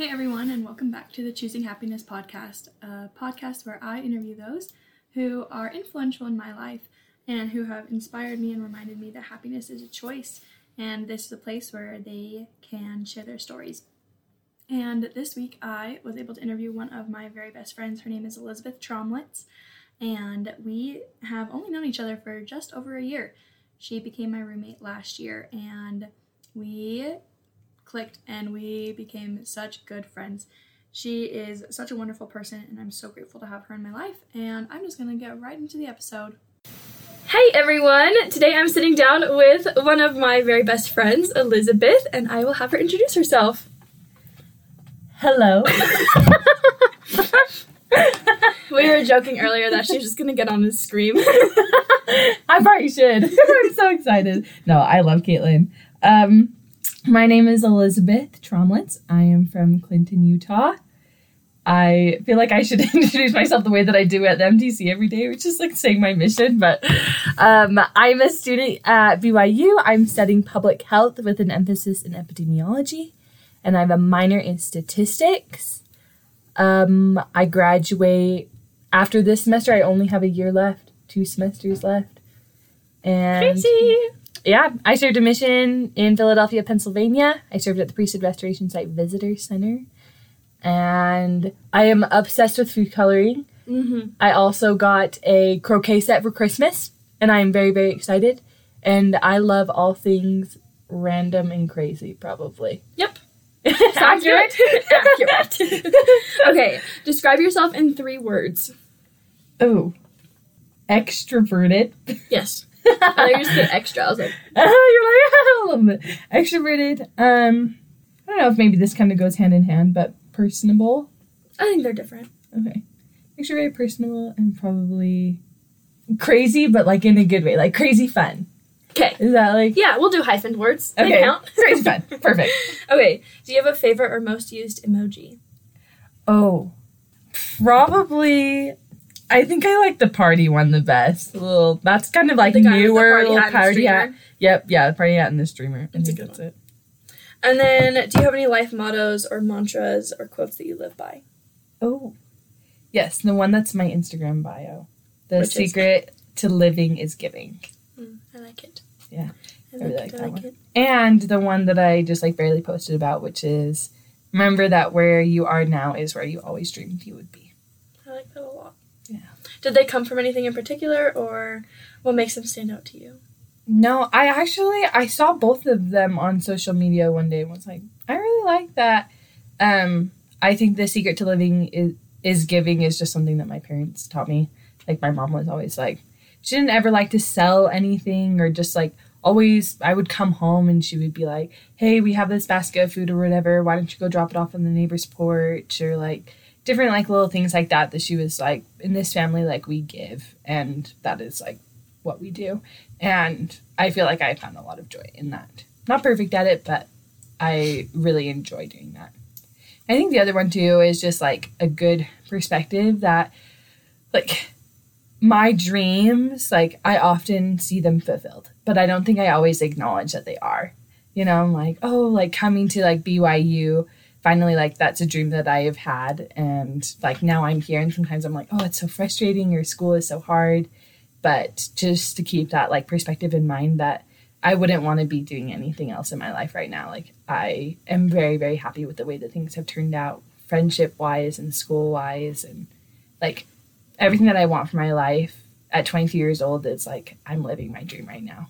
Hey everyone, and welcome back to the Choosing Happiness podcast, a podcast where I interview those who are influential in my life and who have inspired me and reminded me that happiness is a choice. And this is a place where they can share their stories. And this week I was able to interview one of my very best friends. Her name is Elizabeth Tromlitz, and we have only known each other for just over a year. She became my roommate last year, and we clicked and we became such good friends. She is such a wonderful person, and I'm so grateful to have her in my life. And I'm just gonna get right into the episode. Hey everyone! Today I'm sitting down with one of my very best friends, Elizabeth, and I will have her introduce herself. Hello. We were joking earlier that she's just gonna get on and scream. I probably should. I'm so excited. No, I love Caitlin. Um, my name is Elizabeth Tromlitz. I am from Clinton, Utah. I feel like I should introduce myself the way that I do at the MTC every day, which is like saying my mission. But um, I'm a student at BYU. I'm studying public health with an emphasis in epidemiology, and I have a minor in statistics. Um, I graduate after this semester. I only have a year left, two semesters left, and Crazy! Yeah, I served a mission in Philadelphia, Pennsylvania. I served at the Priesthood Restoration Site Visitor Center. And I am obsessed with food coloring. Mm-hmm. I also got a croquet set for Christmas, and I am very, very excited. And I love all things random and crazy, probably. Yep. Accurate? Accurate. okay, describe yourself in three words. Oh, extroverted. Yes. I just get extra. I was like, Oh, you're like, bit extroverted. Um, I don't know if maybe this kind of goes hand in hand, but personable. I think they're different. Okay. Extroverted, personable, and probably crazy, but like in a good way, like crazy fun. Okay. Is that like Yeah, we'll do hyphened words. They okay? count. crazy fun. Perfect. Okay. Do you have a favorite or most used emoji? Oh, probably. I think I like the party one the best. Little. That's kind of like The guy with the newer party little hat party hat. Yep. Yeah. The party hat and the streamer. I think that's one. it. And then, do you have any life mottos or mantras or quotes that you live by? Oh, yes. The one that's my Instagram bio. The Which is? secret to living is giving. Mm, I like it. Yeah, I I like really it. like I that like one. it. and the one that I just like barely posted about, which is remember that where you are now is where you always dreamed you would be. I like that a lot. Did they come from anything in particular, or what makes them stand out to you? No, I actually I saw both of them on social media one day and was like, I really like that. Um, I think the secret to living is is giving is just something that my parents taught me. Like my mom was always like, she didn't ever like to sell anything or just like always I would come home and she would be like, Hey, we have this basket of food or whatever, why don't you go drop it off on the neighbor's porch or like different like little things like that that she was like, in this family like we give and that is like what we do. And I feel like I found a lot of joy in that. Not perfect at it, but I really enjoy doing that. I think the other one too is just like a good perspective that like my dreams, like I often see them fulfilled, but I don't think I always acknowledge that they are. You know, I'm like, oh, like coming to like BYU, finally like that's a dream that I have had and like now I'm here and sometimes I'm like, oh, it's so frustrating your school is so hard. But just to keep that like perspective in mind that I wouldn't want to be doing anything else in my life right now. Like I am very, very happy with the way that things have turned out, friendship wise and school wise, and like everything that I want for my life at 22 years old is like I'm living my dream right now.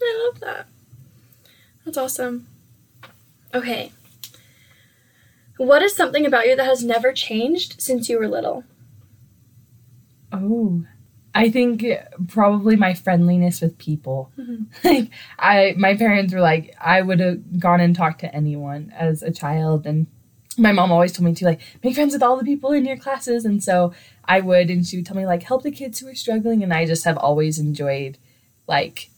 I love that. That's awesome. Okay. What is something about you that has never changed since you were little? Oh, I think probably my friendliness with people. Mhm. Like I, my parents were like, I would have gone and talked to anyone as a child, and my mom always told me to like make friends with all the people in your classes, and so I would, and she would tell me like help the kids who are struggling, and I just have always enjoyed like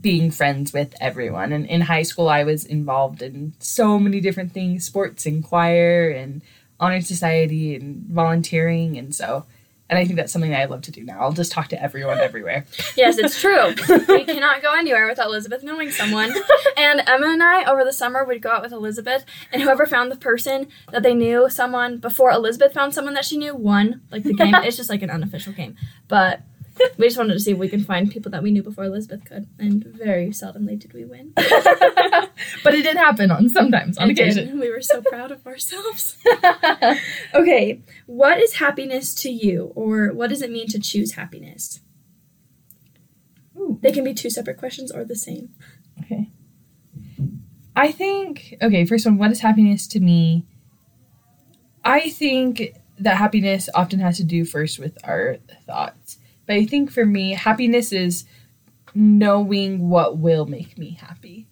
being friends with everyone. And in high school, I was involved in so many different things, sports and choir and honor society and volunteering, and so And I think that's something that I love to do now. I'll just talk to everyone hmm. everywhere. Yes, it's true. we cannot go anywhere without Elizabeth knowing someone. And Emma and I, over the summer, would go out with Elizabeth, and whoever found the person that they knew someone before Elizabeth found someone that she knew won. Like the game, it's just like an unofficial game. But we just wanted to see if we can find people that we knew before Elizabeth could, and very seldomly did we win. but it did happen on sometimes on It did. occasion. We were so proud of ourselves. Okay, what is happiness to you, or what does it mean to choose happiness? Ooh. They can be two separate questions or the same. Okay. I think okay, first one, what is happiness to me? I think that happiness often has to do first with our thoughts. But I think for me, happiness is knowing what will make me happy.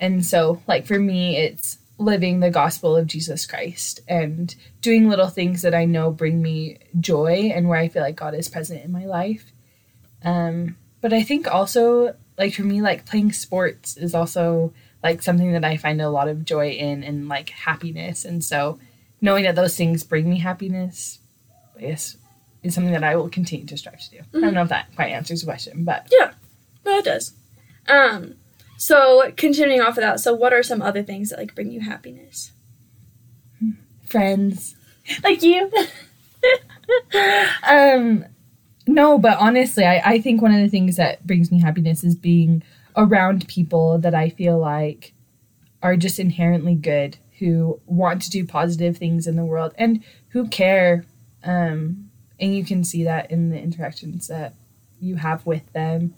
And so, like for me, it's living the gospel of Jesus Christ and doing little things that I know bring me joy and where I feel like God is present in my life. Um, but I think also, like for me, like playing sports is also like something that I find a lot of joy in and like happiness. And so, knowing that those things bring me happiness, I guess, is something that I will continue to strive to do. I don't know if that quite answers the question, but Yeah, no, it does. Um, so continuing off of that, so what are some other things that like bring you happiness? friends like you. um, no, but honestly, I, I think one of the things that brings me happiness is being around people that I feel like are just inherently good, who want to do positive things in the world and who care. Um, and you can see that in the interactions that you have with them.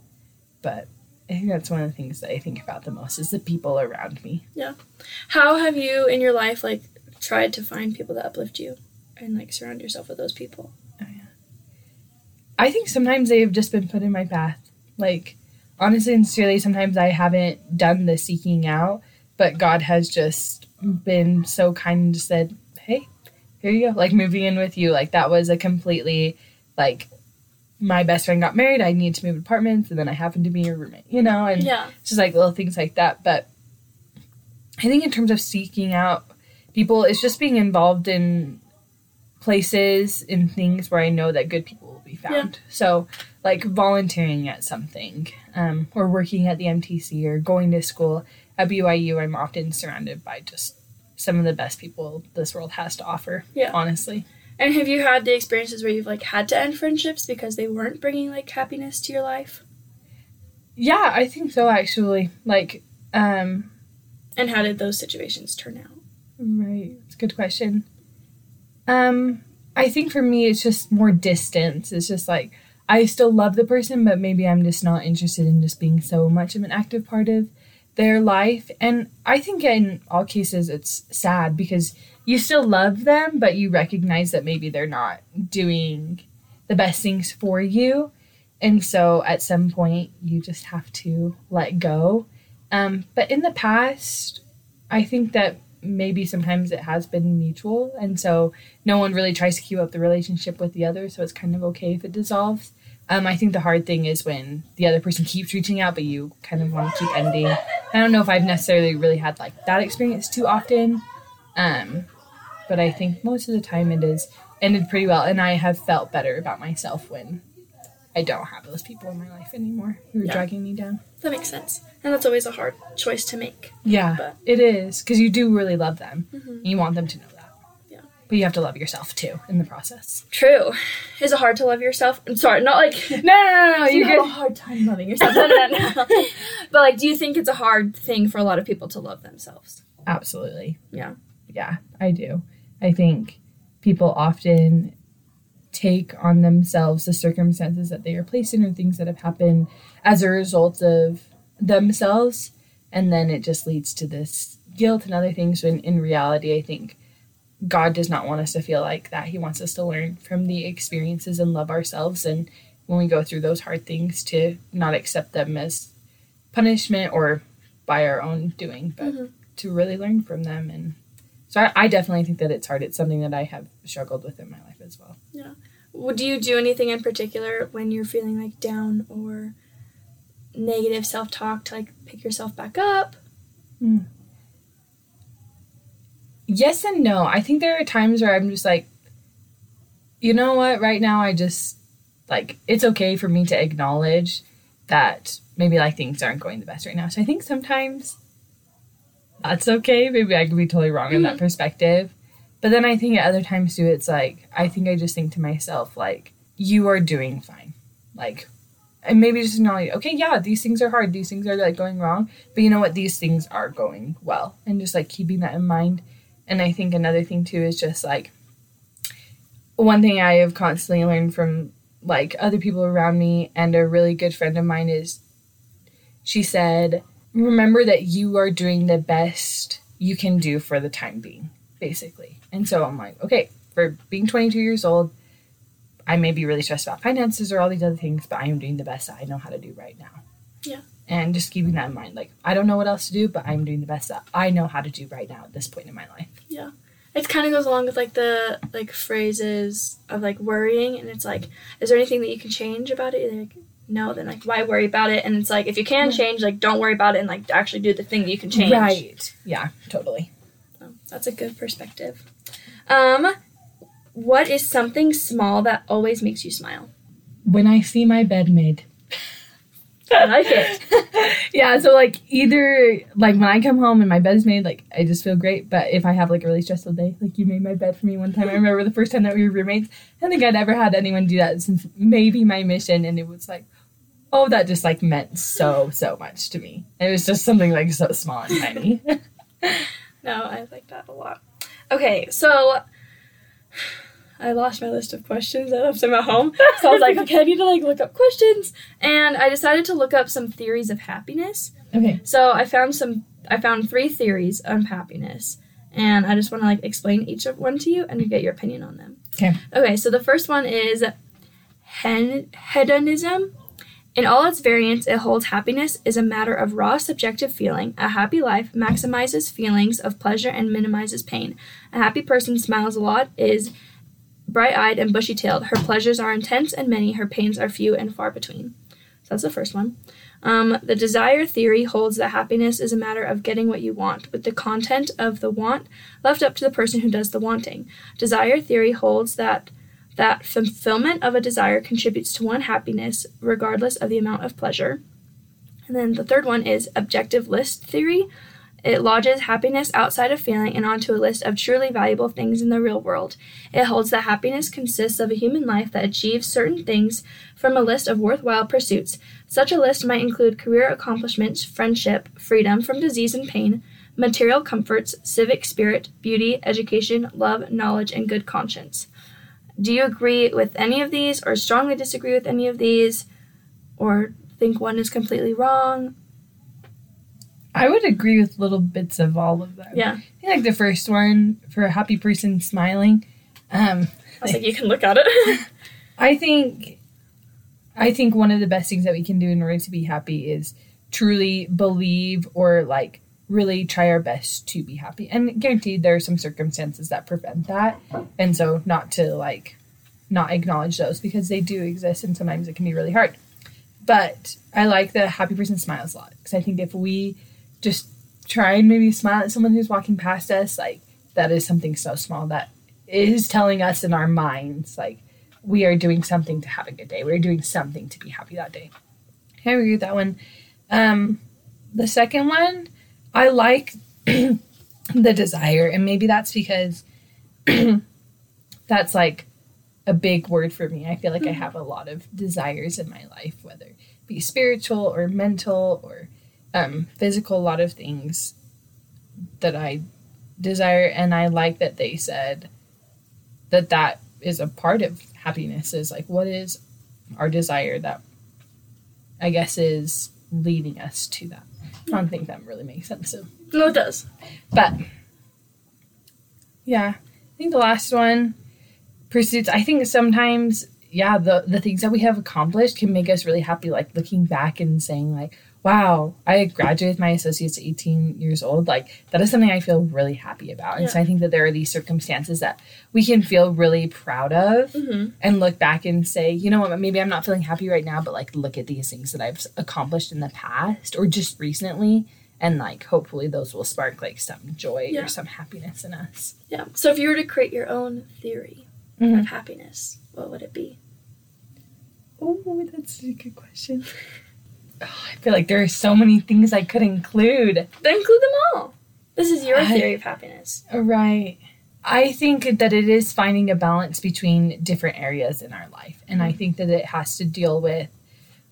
But I think that's one of the things that I think about the most is the people around me. Yeah. How have you in your life like tried to find people that uplift you and like surround yourself with those people? Oh, yeah. I think sometimes they have just been put in my path. Like, honestly and sincerely, sometimes I haven't done the seeking out, but God has just been so kind and just said, here you go. Like, moving in with you. Like, that was a completely, like, my best friend got married. I need to move apartments, and then I happened to be your roommate, you know? And Yeah. it's just like little things like that. But I think in terms of seeking out people, it's just being involved in places, in things where I know that good people will be found. yeah. So, like volunteering at something, um, or working at the MTC, or going to school at BYU, I'm often surrounded by just some of the best people this world has to offer. Yeah. Honestly. And have you had the experiences where you've like had to end friendships because they weren't bringing like happiness to your life? Yeah, I think so actually. Like, um, And how did those situations turn out? Right. It's a good question. Um, I think for me it's just more distance. It's just like I still love the person, but maybe I'm just not interested in just being so much of an active part of their life. And I think in all cases it's sad because you still love them, but you recognize that maybe they're not doing the best things for you. And so at some point you just have to let go. Um, but in the past, I think that maybe sometimes it has been mutual and so no one really tries to keep up the relationship with the other so it's kind of okay if it dissolves um, i think the hard thing is when the other person keeps reaching out but you kind of want to keep ending i don't know if i've necessarily really had like that experience too often um, but i think most of the time it is ended pretty well and i have felt better about myself when i don't have those people in my life anymore who are Yeah. dragging me down That makes sense. And that's always a hard choice to make. yeah But- it is because you do really love them Mhm. you want them to know that. Yeah. But you have to love yourself too in the process. True. Is it hard to love yourself? I'm sorry, not like No, no, no, no. you have a hard time loving yourself. No, no, no, no. but like, do you think it's a hard thing for a lot of people to love themselves? absolutely. Yeah. Yeah, I do. I think people often take on themselves the circumstances that they are placed in or things that have happened as a result of themselves and then it just leads to this guilt and other things when in reality I think God does not want us to feel like that. He wants us to learn from the experiences and love ourselves and when we go through those hard things to not accept them as punishment or by our own doing, but Mhm. to really learn from them and so I, I definitely think that it's hard. It's something that I have struggled with in my life as well. Yeah. Would you do anything in particular when you're feeling like down or negative self talk to like pick yourself back up? Yes and no. I think there are times where I'm just like, you know what? Right now, I just like it's okay for me to acknowledge that maybe like things aren't going the best right now. So I think sometimes that's okay. Maybe I could be totally wrong in that mm-hmm. perspective. But then I think at other times too, it's like I think I just think to myself like you are doing fine, like. And maybe just acknowledge, okay, yeah, these things are hard. These things are like going wrong. But you know what? These things are going well. And just like keeping that in mind. And I think another thing too is just like one thing I have constantly learned from like other people around me and a really good friend of mine is she said, remember that you are doing the best you can do for the time being, basically. And so I'm like, okay, for being 22 years old, I may be really stressed about finances or all these other things, but I am doing the best I know how to do right now. Yeah. And just keeping that in mind. Like, I don't know what else to do, but I'm doing the best that I know how to do right now at this point in my life. Yeah. It kind of goes along with like the like phrases of like worrying, and it's like, is there anything that you can change about it? Like, no, then like why worry about it? And it's like if you can change, like don't worry about it and like actually do the thing that you can change. Right. Yeah, totally. So, that's a good perspective. Um, what is something small that always makes you smile? When I see my bed made. I like it. yeah, so like either like when I come home and my bed's made, like I just feel great. But if I have like a really stressful day, like you made my bed for me one time. I remember the first time that we were roommates. I think I'd ever had anyone do that since maybe my mission, and it was like, oh, that just like meant so so much to me. It was just something like so small and tiny. no, I like that a lot. Okay, so I lost my list of questions that I left them at home. So I was like, okay, I need to like look up questions. And I decided to look up some theories of happiness. okay. So I found some I found three theories of happiness. And I just want to like explain each of one to you and get your opinion on them. Okay. Okay, so the first one is hen- hedonism. In all its variants, it holds happiness is a matter of raw subjective feeling. A happy life maximizes feelings of pleasure and minimizes pain. A happy person smiles a lot, is bright eyed and bushy tailed. Her pleasures are intense and many, her pains are few and far between. So that's the first one. Um, the desire theory holds that happiness is a matter of getting what you want, with the content of the want left up to the person who does the wanting. Desire theory holds that that fulfillment of a desire contributes to one happiness, regardless of the amount of pleasure. And then the third one is objective list theory. It lodges happiness outside of feeling and onto a list of truly valuable things in the real world. It holds that happiness consists of a human life that achieves certain things from a list of worthwhile pursuits. Such a list might include career accomplishments, friendship, freedom from disease and pain, material comforts, civic spirit, beauty, education, love, knowledge, and good conscience. Do you agree with any of these or strongly disagree with any of these or think one is completely wrong? I would agree with little bits of all of them. Yeah. I think like the first one for a happy person smiling. Um, I was like, you can look at it. I think I think one of the best things that we can do in order to be happy is truly believe or like really try our best to be happy. And guaranteed there are some circumstances that prevent that. And so not to like not acknowledge those because they do exist and sometimes it can be really hard. But I like the happy person smiles a lot because I think if we just try and maybe smile at someone who's walking past us, like that is something so small that is telling us in our minds like we are doing something to have a good day. We're doing something to be happy that day. I agree with that one. Um, the second one, I like the desire, and maybe that's because that's like a big word for me. I feel like I have a lot of desires in my life, whether it be spiritual or mental or um, physical, a lot of things that I desire, and I like that they said that that is a part of happiness. Is like what is our desire that I guess is leading us to that. I don't think that really makes sense. So. no, it does. But yeah, I think the last one pursuits. I think sometimes yeah, the the things that we have accomplished can make us really happy. Like looking back and saying like, wow, I graduated my associates at 18 years old. Like that is something I feel really happy about. And so I think that there are these circumstances that we can feel really proud of Mm-hmm. and look back and say, you know what, maybe I'm not feeling happy right now, but like look at these things that I've accomplished in the past or just recently. And like hopefully those will spark like some joy Yeah. or some happiness in us. Yeah. So if you were to create your own theory, Mhm. of happiness, what would it be? Oh, that's a good question. Oh, I feel like there are so many things I could include. Then include them all. This is your I- theory of happiness. Right. I think that it is finding a balance between different areas in our life. And I think that it has to deal with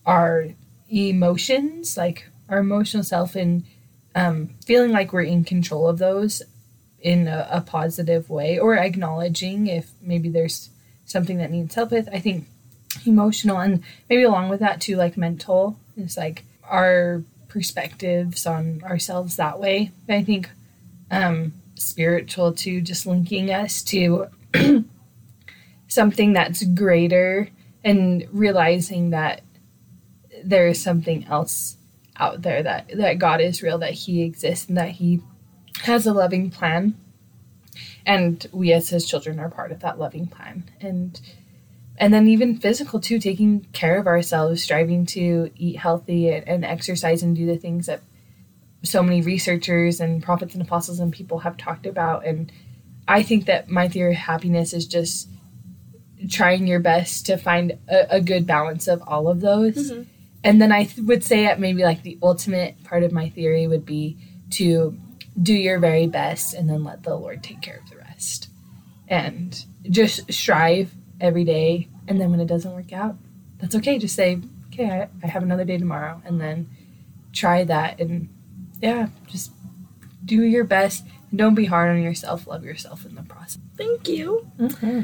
our emotions, like our emotional self, and um, feeling like we're in control of those in a, a positive way, or acknowledging if maybe there's something that needs help with. I think emotional, and maybe along with that too, like mental, is like our perspectives on ourselves that way. I think um, spiritual too, just linking us to something that's greater and realizing that there is something else out there that that God is real, that He exists, and that He has a loving plan, and we as His children are part of that loving plan, and and then even physical too, taking care of ourselves, striving to eat healthy and, and exercise and do the things that so many researchers and prophets and apostles and people have talked about. And I think that my theory of happiness is just trying your best to find a, a good balance of all of those. Mhm. And then I th- would say at maybe like the ultimate part of my theory would be to do your very best and then let the Lord take care of the rest. And just strive every day. And then when it doesn't work out, that's okay. Just say, okay, I, I have another day tomorrow. And then try that. And yeah, just do your best. And don't be hard on yourself. Love yourself in the process. Thank you. Mm-hmm.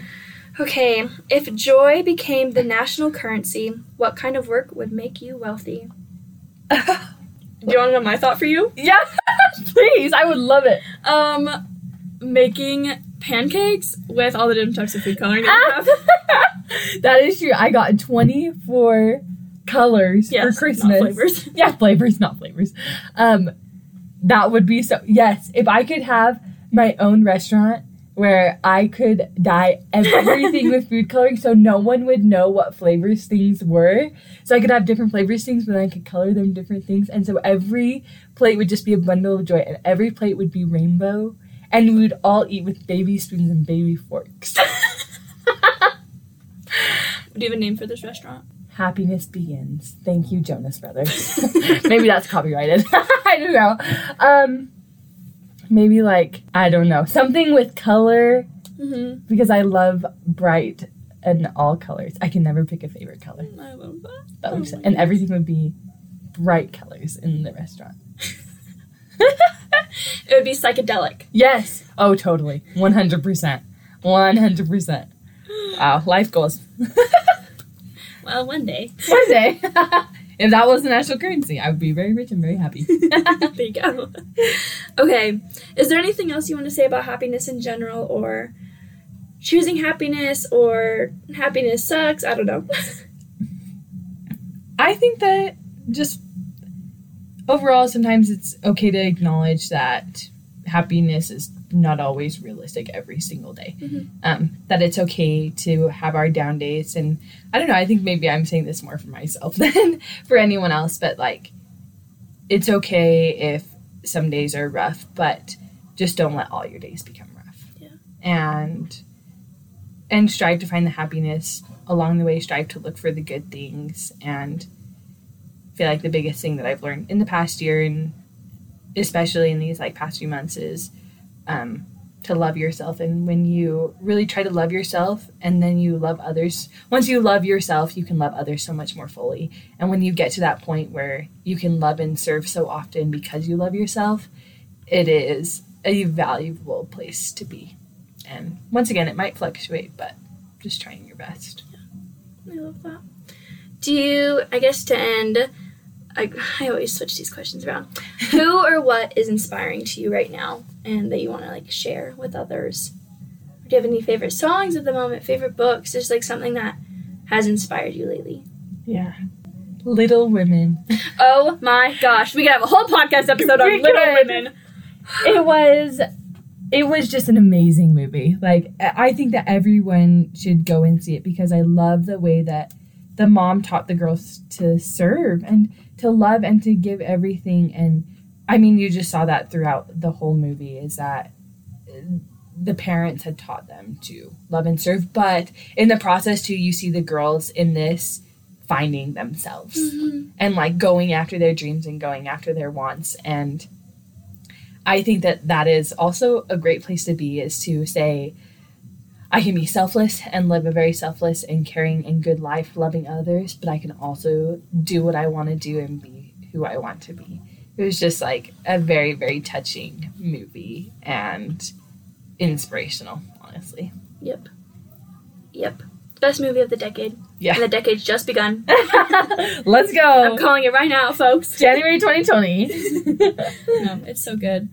Okay, if joy became the national currency, what kind of work would make you wealthy? Do you want to know my thought for you? yeah, please. I would love it. Um, making pancakes with all the different types of food coloring that you have. that is true. I got 24 colors Yes, for Christmas. flavors. yeah, flavors, not flavors. Um, that would be so. Yes, if I could have my own restaurant where I could dye everything with food coloring, so no one would know what flavors things were. So I could have different flavors things, but then I could color them different things, and so every plate would just be a bundle of joy, and every plate would be rainbow, and we would all eat with baby spoons and baby forks. Do you have a name for this restaurant? Happiness begins. Thank you, Jonas Brothers. maybe that's copyrighted. I don't know. Um, maybe like I don't know something with color Mm-hmm. because I love bright and all colors. I can never pick a favorite color. I love that. That Oh and everything would be bright colors in the restaurant. It would be psychedelic. Yes. Oh, totally. One hundred percent. One hundred percent. Wow, life goals. Well, one day. One day, if that was the national currency, I would be very rich and very happy. there you go. Okay, is there anything else you want to say about happiness in general, or choosing happiness, or happiness sucks? I don't know. I think that just overall, sometimes it's okay to acknowledge that happiness is not always realistic every single day. Mhm. Um, that it's okay to have our down days. And I don't know, I think maybe I'm saying this more for myself than for anyone else, but like, it's okay if some days are rough, but just don't let all your days become rough. Yeah. And and strive to find the happiness along the way, strive to look for the good things and feel like the biggest thing that I've learned in the past year and especially in these like past few months is um, to love yourself. And when you really try to love yourself and then you love others once you love yourself you can love others so much more fully. And when you get to that point where you can love and serve so often because you love yourself it is a valuable place to be. And once again it might fluctuate but just trying your best. I love that. Do you, I guess to end, I, I always switch these questions around. Who or what is inspiring to you right now and that you want to like share with others? Do you have any favorite songs at the moment, favorite books, just like something that has inspired you lately? yeah little women Oh my gosh, we could have a whole podcast episode on Little could. Women. it was it was just an amazing movie like i think that everyone should go and see it because i love the way that the mom taught the girls to serve and to love and to give everything and i mean you just saw that throughout the whole movie is that the parents had taught them to love and serve. But in the process, too, you see the girls in this finding themselves Mm-hmm. and like going after their dreams and going after their wants. And I think that that is also a great place to be is to say, I can be selfless and live a very selfless and caring and good life, loving others, but I can also do what I want to do and be who I want to be. It was just like a very, very touching movie and inspirational, honestly. Yep. Yep. Best movie of the decade. Yeah. And the decade's just begun. Let's go. I'm calling it right now, folks. January 2020. No, it's so good.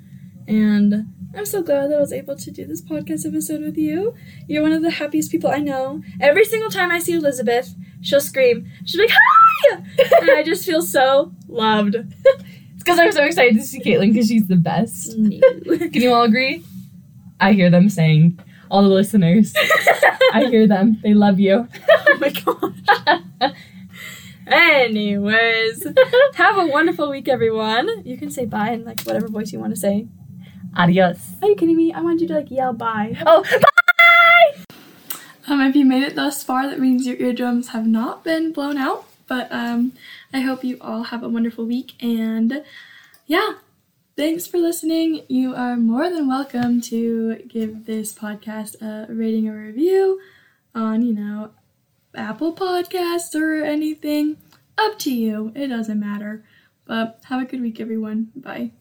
And I'm so glad that I was able to do this podcast episode with you. You're one of the happiest people I know. Every single time I see Elizabeth, she'll scream. She'll be like, Hi! and I just feel so loved. It's because I'm so excited to see Caitlin because she's the best. Can you all agree? I hear them saying, all the listeners. I hear them. They love you. oh my gosh. Anyways, have a wonderful week, everyone. You can say bye in like whatever voice you want to say. Adios. Are you kidding me? I want you to like yell bye. Oh, bye! Um, if you made it thus far, that means your eardrums have not been blown out. But um, I hope you all have a wonderful week. And yeah, thanks for listening. You are more than welcome to give this podcast a rating or review on, you know, Apple Podcasts or anything. Up to you. It doesn't matter. But have a good week, everyone. Bye.